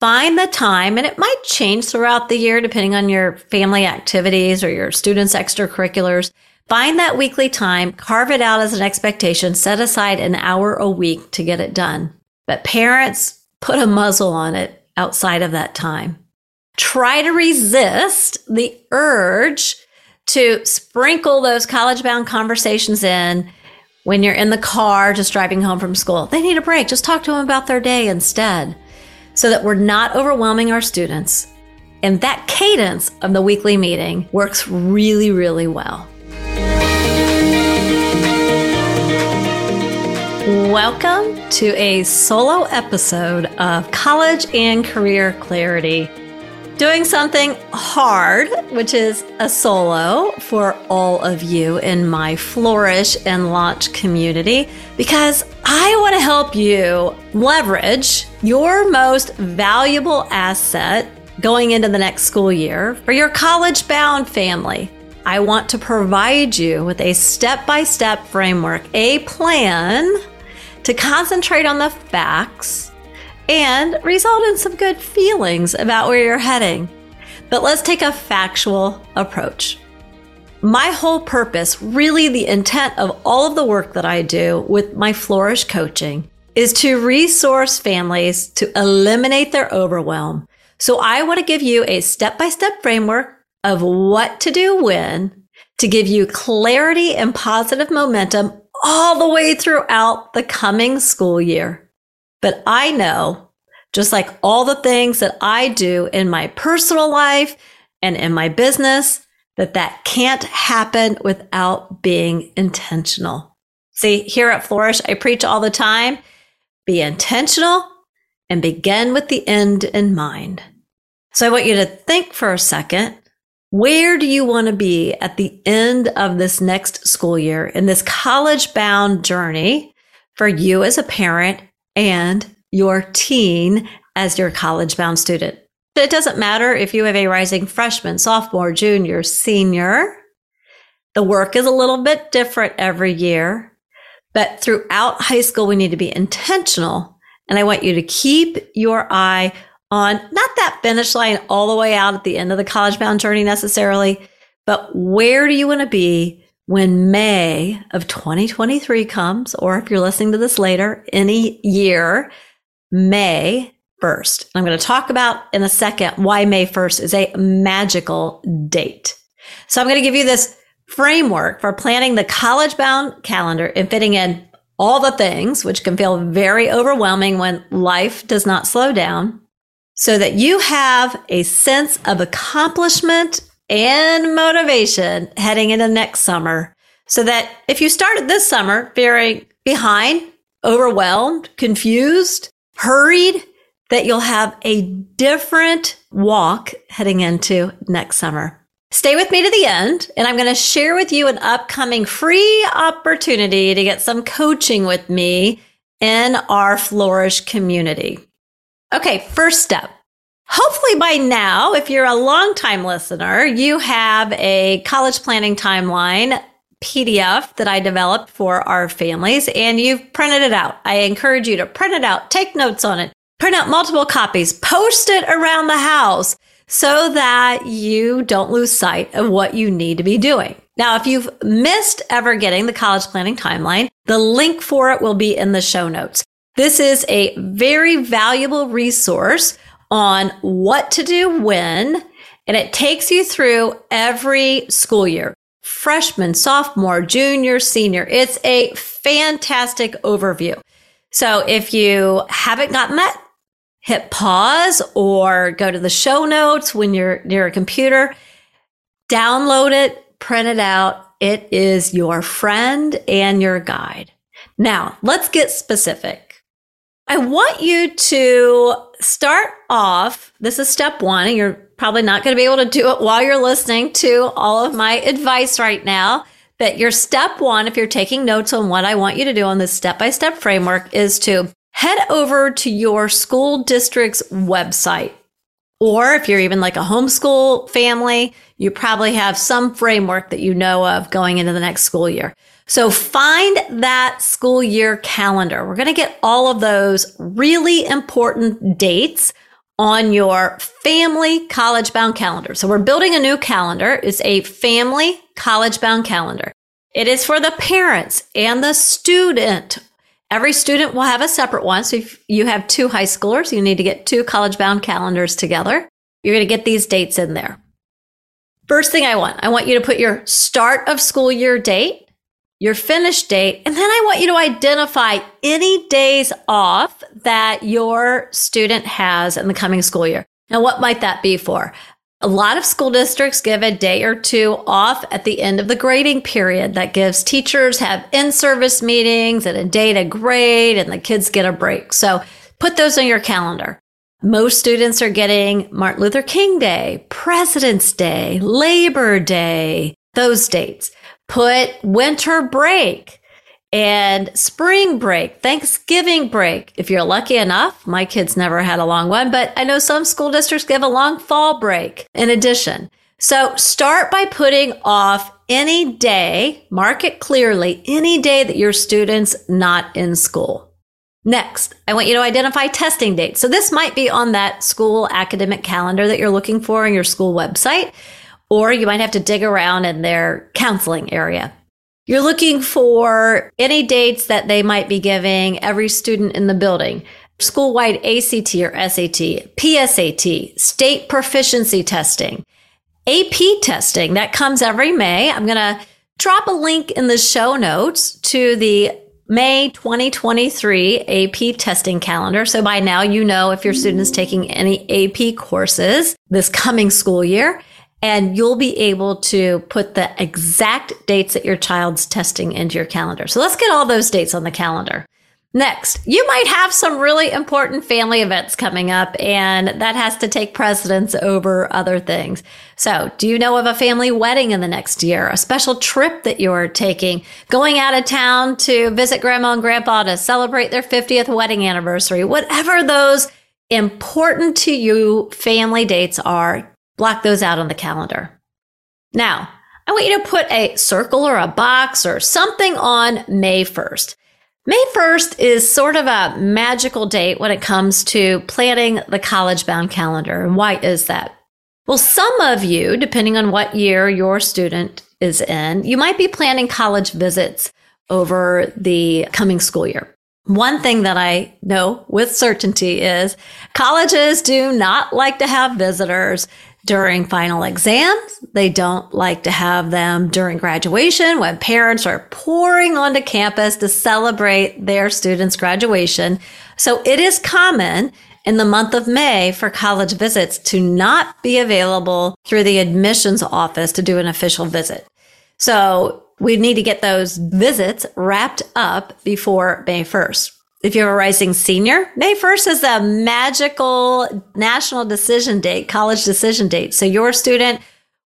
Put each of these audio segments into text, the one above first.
find the time, and it might change throughout the year depending on your family activities or your students' extracurriculars. Find that weekly time, carve it out as an expectation, set aside an hour a week to get it done. But parents, put a muzzle on it outside of that time. Try to resist the urge to sprinkle those college bound conversations in when you're in the car just driving home from school. They need a break. Just talk to them about their day instead so that we're not overwhelming our students. And that cadence of the weekly meeting works really, really well. Welcome to a solo episode of College and Career Clarity. Doing something hard, which is a solo for all of you in my Flourish and Launch community, because I want to help you leverage your most valuable asset going into the next school year for your college bound family. I want to provide you with a step by step framework, a plan to concentrate on the facts and result in some good feelings about where you're heading. But let's take a factual approach. My whole purpose, really the intent of all of the work that I do with my Flourish coaching, is to resource families to eliminate their overwhelm. So I want to give you a step by step framework of what to do when to give you clarity and positive momentum all the way throughout the coming school year. But I know, just like all the things that I do in my personal life and in my business, that that can't happen without being intentional. See, here at Flourish, I preach all the time be intentional and begin with the end in mind. So I want you to think for a second. Where do you want to be at the end of this next school year in this college bound journey for you as a parent and your teen as your college bound student? It doesn't matter if you have a rising freshman, sophomore, junior, senior. The work is a little bit different every year. But throughout high school, we need to be intentional. And I want you to keep your eye on not that finish line all the way out at the end of the college bound journey necessarily, but where do you want to be when May of 2023 comes, or if you're listening to this later, any year, May 1st. I'm going to talk about in a second why May 1st is a magical date. So I'm going to give you this framework for planning the college bound calendar and fitting in all the things, which can feel very overwhelming when life does not slow down, so that you have a sense of accomplishment and motivation heading into next summer. So that if you started this summer feeling behind, overwhelmed, confused, hurried, that you'll have a different walk heading into next summer. Stay with me to the end, and I'm going to share with you an upcoming free opportunity to get some coaching with me in our Flourish community. Okay, first step. Hopefully by now, if you're a longtime listener, you have a college planning timeline PDF that I developed for our families and you've printed it out. I encourage you to print it out, take notes on it, print out multiple copies, post it around the house so that you don't lose sight of what you need to be doing. Now, if you've missed ever getting the college planning timeline, the link for it will be in the show notes. This is a very valuable resource on what to do when, and it takes you through every school year. Freshman, sophomore, junior, senior. It's a fantastic overview. So if you haven't gotten that, hit pause or go to the show notes when you're near a computer, download it, print it out. It is your friend and your guide. Now, let's get specific. I want you to start off. This is step one, and you're probably not going to be able to do it while you're listening to all of my advice right now. But your step one, if you're taking notes on what I want you to do on this step by step framework, is to head over to your school district's website. Or if you're even like a homeschool family, you probably have some framework that you know of going into the next school year. So find that school year calendar. We're going to get all of those really important dates on your family college bound calendar. So we're building a new calendar. It's a family college bound calendar. It is for the parents and the student. Every student will have a separate one. So if you have two high schoolers, you need to get two college bound calendars together. You're going to get these dates in there. First thing I want, I want you to put your start of school year date your finish date, and then I want you to identify any days off that your student has in the coming school year. Now, what might that be for? A lot of school districts give a day or two off at the end of the grading period. That gives teachers have in-service meetings and a day to grade and the kids get a break. So put those on your calendar. Most students are getting Martin Luther King Day, President's Day, Labor Day, those dates put winter break and spring break, Thanksgiving break. If you're lucky enough, my kids never had a long one, but I know some school districts give a long fall break in addition. So start by putting off any day, mark it clearly, any day that your student's not in school. Next, I want you to identify testing dates. So this might be on that school academic calendar that you're looking for on your school website or you might have to dig around in their counseling area. You're looking for any dates that they might be giving every student in the building. School-wide ACT or SAT, PSAT, state proficiency testing, AP testing that comes every May. I'm going to drop a link in the show notes to the May 2023 AP testing calendar. So by now, you know if your student is taking any AP courses this coming school year and you'll be able to put the exact dates that your child's testing into your calendar. So let's get all those dates on the calendar. Next, you might have some really important family events coming up, and that has to take precedence over other things. So, do you know of a family wedding in the next year, a special trip that you're taking, going out of town to visit grandma and grandpa to celebrate their 50th wedding anniversary? Whatever those important to you family dates are, Block those out on the calendar. Now, I want you to put a circle or a box or something on May 1st. May 1st is sort of a magical date when it comes to planning the college bound calendar. And why is that? Well, some of you, depending on what year your student is in, you might be planning college visits over the coming school year. One thing that I know with certainty is colleges do not like to have visitors during final exams. They don't like to have them during graduation when parents are pouring onto campus to celebrate their students' graduation. So it is common in the month of May for college visits to not be available through the admissions office to do an official visit. So we need to get those visits wrapped up before May 1st. If you're a rising senior, May 1st is a magical national decision date, college decision date. So your student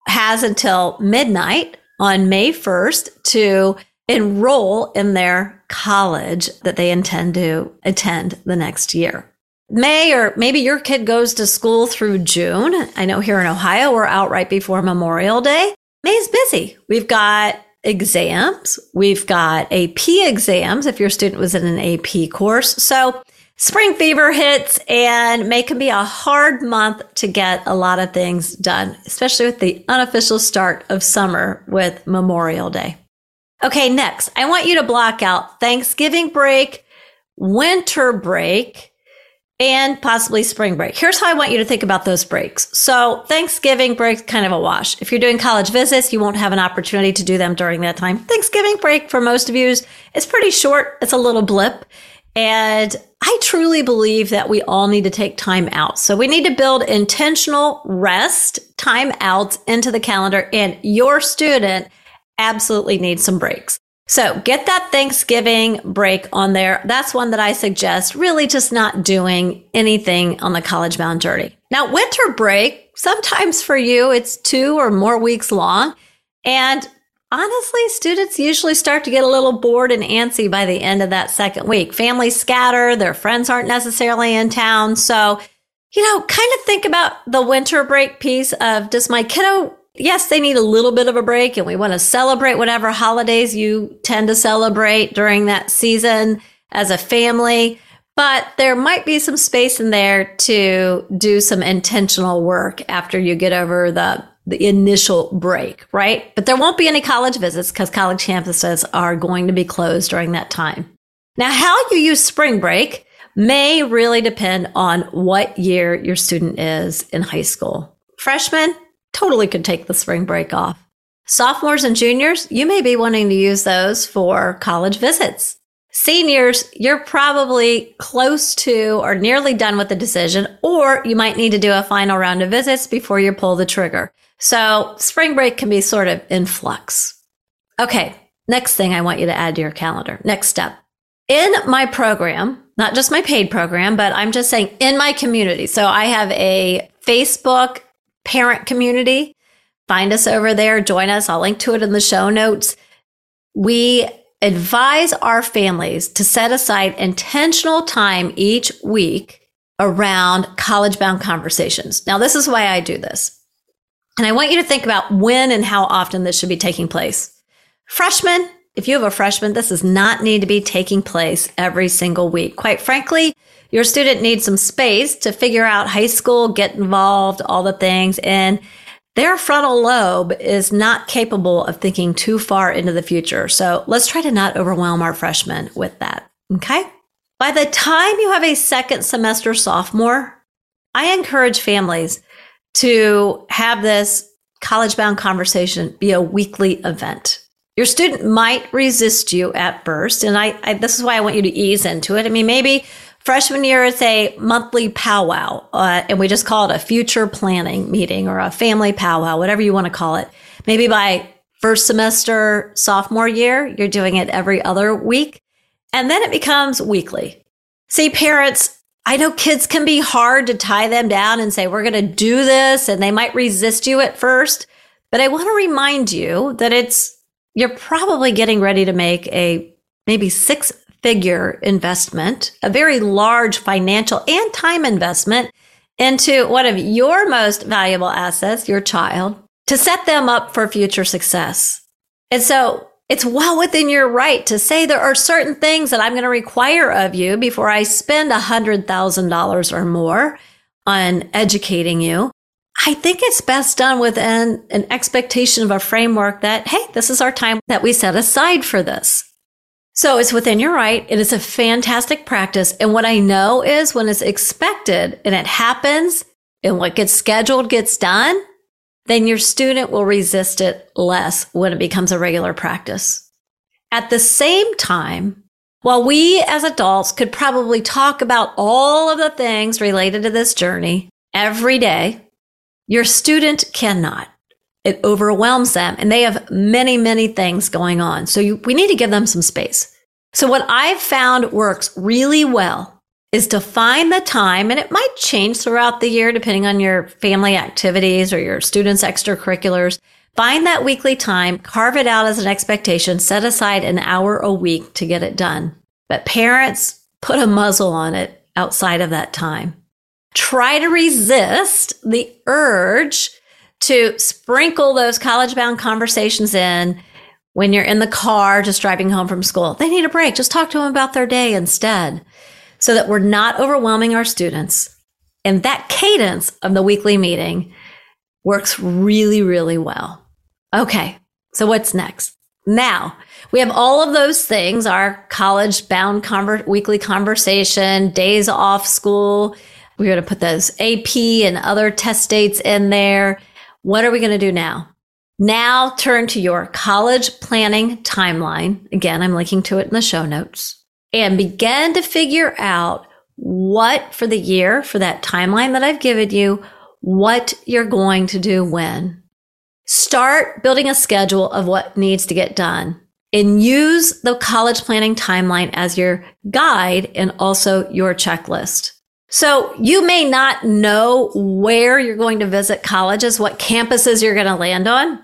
has until midnight on May 1st to enroll in their college that they intend to attend the next year. May or maybe your kid goes to school through June. I know here in Ohio, we're out right before Memorial Day. May's busy. We've got exams. We've got AP exams if your student was in an AP course. So spring fever hits and May can be a hard month to get a lot of things done, especially with the unofficial start of summer with Memorial Day. Okay, next, I want you to block out Thanksgiving break, winter break, and possibly spring break. Here's how I want you to think about those breaks. So Thanksgiving break, kind of a wash. If you're doing college visits, you won't have an opportunity to do them during that time. Thanksgiving break for most of you is, is pretty short. It's a little blip. And I truly believe that we all need to take time out. So we need to build intentional rest time out into the calendar and your student absolutely needs some breaks. So get that Thanksgiving break on there. That's one that I suggest really just not doing anything on the college bound journey. Now, winter break, sometimes for you, it's two or more weeks long. And honestly, students usually start to get a little bored and antsy by the end of that second week. Families scatter, their friends aren't necessarily in town. So, you know, kind of think about the winter break piece of does my kiddo yes, they need a little bit of a break and we want to celebrate whatever holidays you tend to celebrate during that season as a family. but there might be some space in there to do some intentional work after you get over the the initial break, right? But there won't be any college visits because college campuses are going to be closed during that time. Now, how you use spring break may really depend on what year your student is in high school. Freshmen totally could take the spring break off. Sophomores and juniors, you may be wanting to use those for college visits. Seniors, you're probably close to or nearly done with the decision, or you might need to do a final round of visits before you pull the trigger. So spring break can be sort of in flux. Okay. Next thing I want you to add to your calendar. Next step. In my program, not just my paid program, but I'm just saying in my community. So I have a Facebook parent community. Find us over there. Join us. I'll link to it in the show notes. We advise our families to set aside intentional time each week around college bound conversations. Now, this is why I do this. And I want you to think about when and how often this should be taking place. Freshmen, if you have a freshman, this does not need to be taking place every single week. Quite frankly, your student needs some space to figure out high school, get involved, all the things. And their frontal lobe is not capable of thinking too far into the future. So let's try to not overwhelm our freshmen with that. Okay. By the time you have a second semester sophomore, I encourage families to have this college bound conversation be a weekly event. Your student might resist you at first. And I, I, this is why I want you to ease into it. I mean, maybe Freshman year is a monthly powwow, uh, and we just call it a future planning meeting or a family powwow, whatever you want to call it. Maybe by first semester, sophomore year, you're doing it every other week, and then it becomes weekly. See, parents, I know kids can be hard to tie them down and say, we're going to do this, and they might resist you at first. But I want to remind you that it's, you're probably getting ready to make a maybe six figure investment, a very large financial and time investment into one of your most valuable assets, your child, to set them up for future success. And so it's well within your right to say there are certain things that I'm going to require of you before I spend $100,000 or more on educating you. I think it's best done within an expectation of a framework that, hey, this is our time that we set aside for this. So it's within your right. It is a fantastic practice. And what I know is when it's expected and it happens and what gets scheduled gets done, then your student will resist it less when it becomes a regular practice. At the same time, while we as adults could probably talk about all of the things related to this journey every day, your student cannot. It overwhelms them and they have many, many things going on. So you, we need to give them some space. So what I've found works really well is to find the time, and it might change throughout the year depending on your family activities or your students' extracurriculars. Find that weekly time, carve it out as an expectation, set aside an hour a week to get it done. But parents, put a muzzle on it outside of that time. Try to resist the urge to sprinkle those college bound conversations in when you're in the car just driving home from school. They need a break. Just talk to them about their day instead so that we're not overwhelming our students. And that cadence of the weekly meeting works really, really well. Okay. So what's next? Now we have all of those things, our college bound conver- weekly conversation, days off school. We're going to put those AP and other test dates in there. What are we going to do now? Now turn to your college planning timeline. Again, I'm linking to it in the show notes and begin to figure out what for the year, for that timeline that I've given you, what you're going to do when. Start building a schedule of what needs to get done and use the college planning timeline as your guide and also your checklist. So you may not know where you're going to visit colleges, what campuses you're going to land on.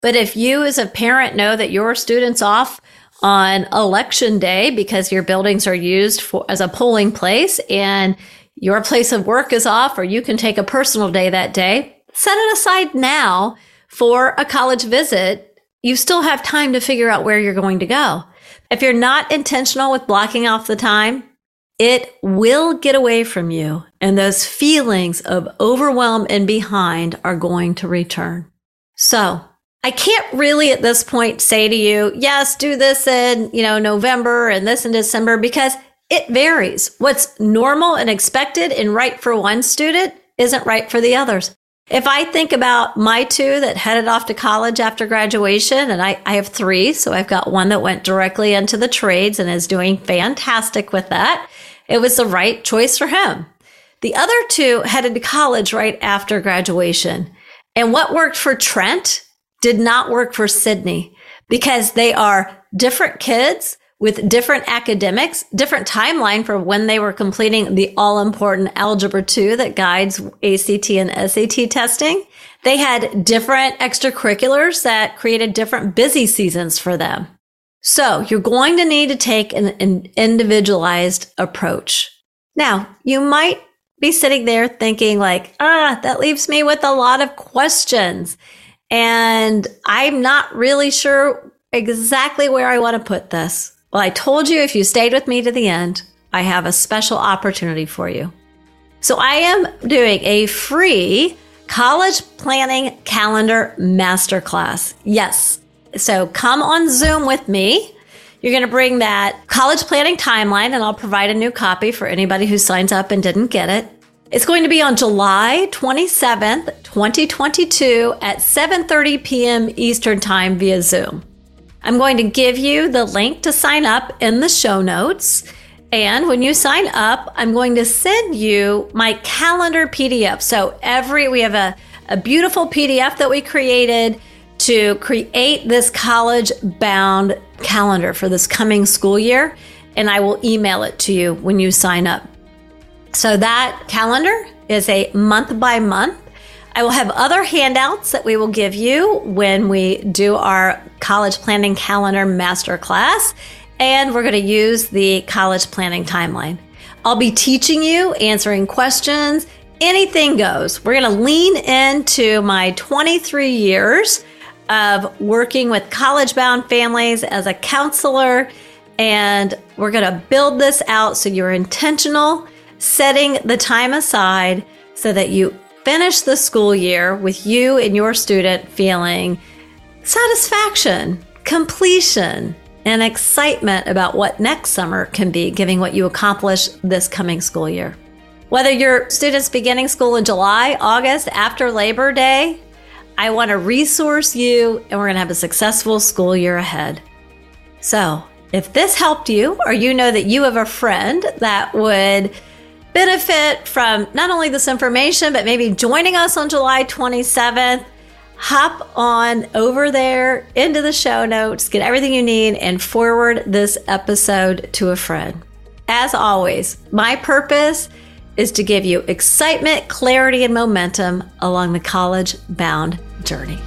But if you as a parent know that your student's off on election day because your buildings are used for as a polling place and your place of work is off or you can take a personal day that day, set it aside now for a college visit. You still have time to figure out where you're going to go. If you're not intentional with blocking off the time, it will get away from you and those feelings of overwhelm and behind are going to return. So I can't really at this point say to you, yes, do this in, you know, November and this in December because it varies. What's normal and expected and right for one student isn't right for the others. If I think about my two that headed off to college after graduation, and I, I have three, so I've got one that went directly into the trades and is doing fantastic with that. It was the right choice for him. The other two headed to college right after graduation. And what worked for Trent did not work for Sydney because they are different kids with different academics, different timeline for when they were completing the all important algebra 2 that guides ACT and SAT testing. They had different extracurriculars that created different busy seasons for them. So you're going to need to take an, an individualized approach. Now, you might be sitting there thinking like, ah, that leaves me with a lot of questions. And I'm not really sure exactly where I want to put this. Well, I told you if you stayed with me to the end, I have a special opportunity for you. So I am doing a free college planning calendar masterclass. Yes. So come on Zoom with me. You're going to bring that college planning timeline and I'll provide a new copy for anybody who signs up and didn't get it. It's going to be on July 27th, 2022 at 7:30 p.m. Eastern Time via Zoom. I'm going to give you the link to sign up in the show notes. And when you sign up, I'm going to send you my calendar PDF. So every, we have a, a beautiful PDF that we created to create this college bound calendar for this coming school year. And I will email it to you when you sign up. So that calendar is a month by month I will have other handouts that we will give you when we do our college planning calendar masterclass, and we're going to use the college planning timeline. I'll be teaching you, answering questions, anything goes. We're going to lean into my 23 years of working with college bound families as a counselor, and we're going to build this out so you're intentional, setting the time aside so that you finish the school year with you and your student feeling satisfaction, completion, and excitement about what next summer can be, given what you accomplish this coming school year. Whether your students beginning school in July, August, after Labor Day, I want to resource you and we're going to have a successful school year ahead. So, if this helped you, or you know that you have a friend that would benefit from not only this information, but maybe joining us on July 27th. Hop on over there into the show notes, get everything you need, and forward this episode to a friend. As always, my purpose is to give you excitement, clarity, and momentum along the college bound journey.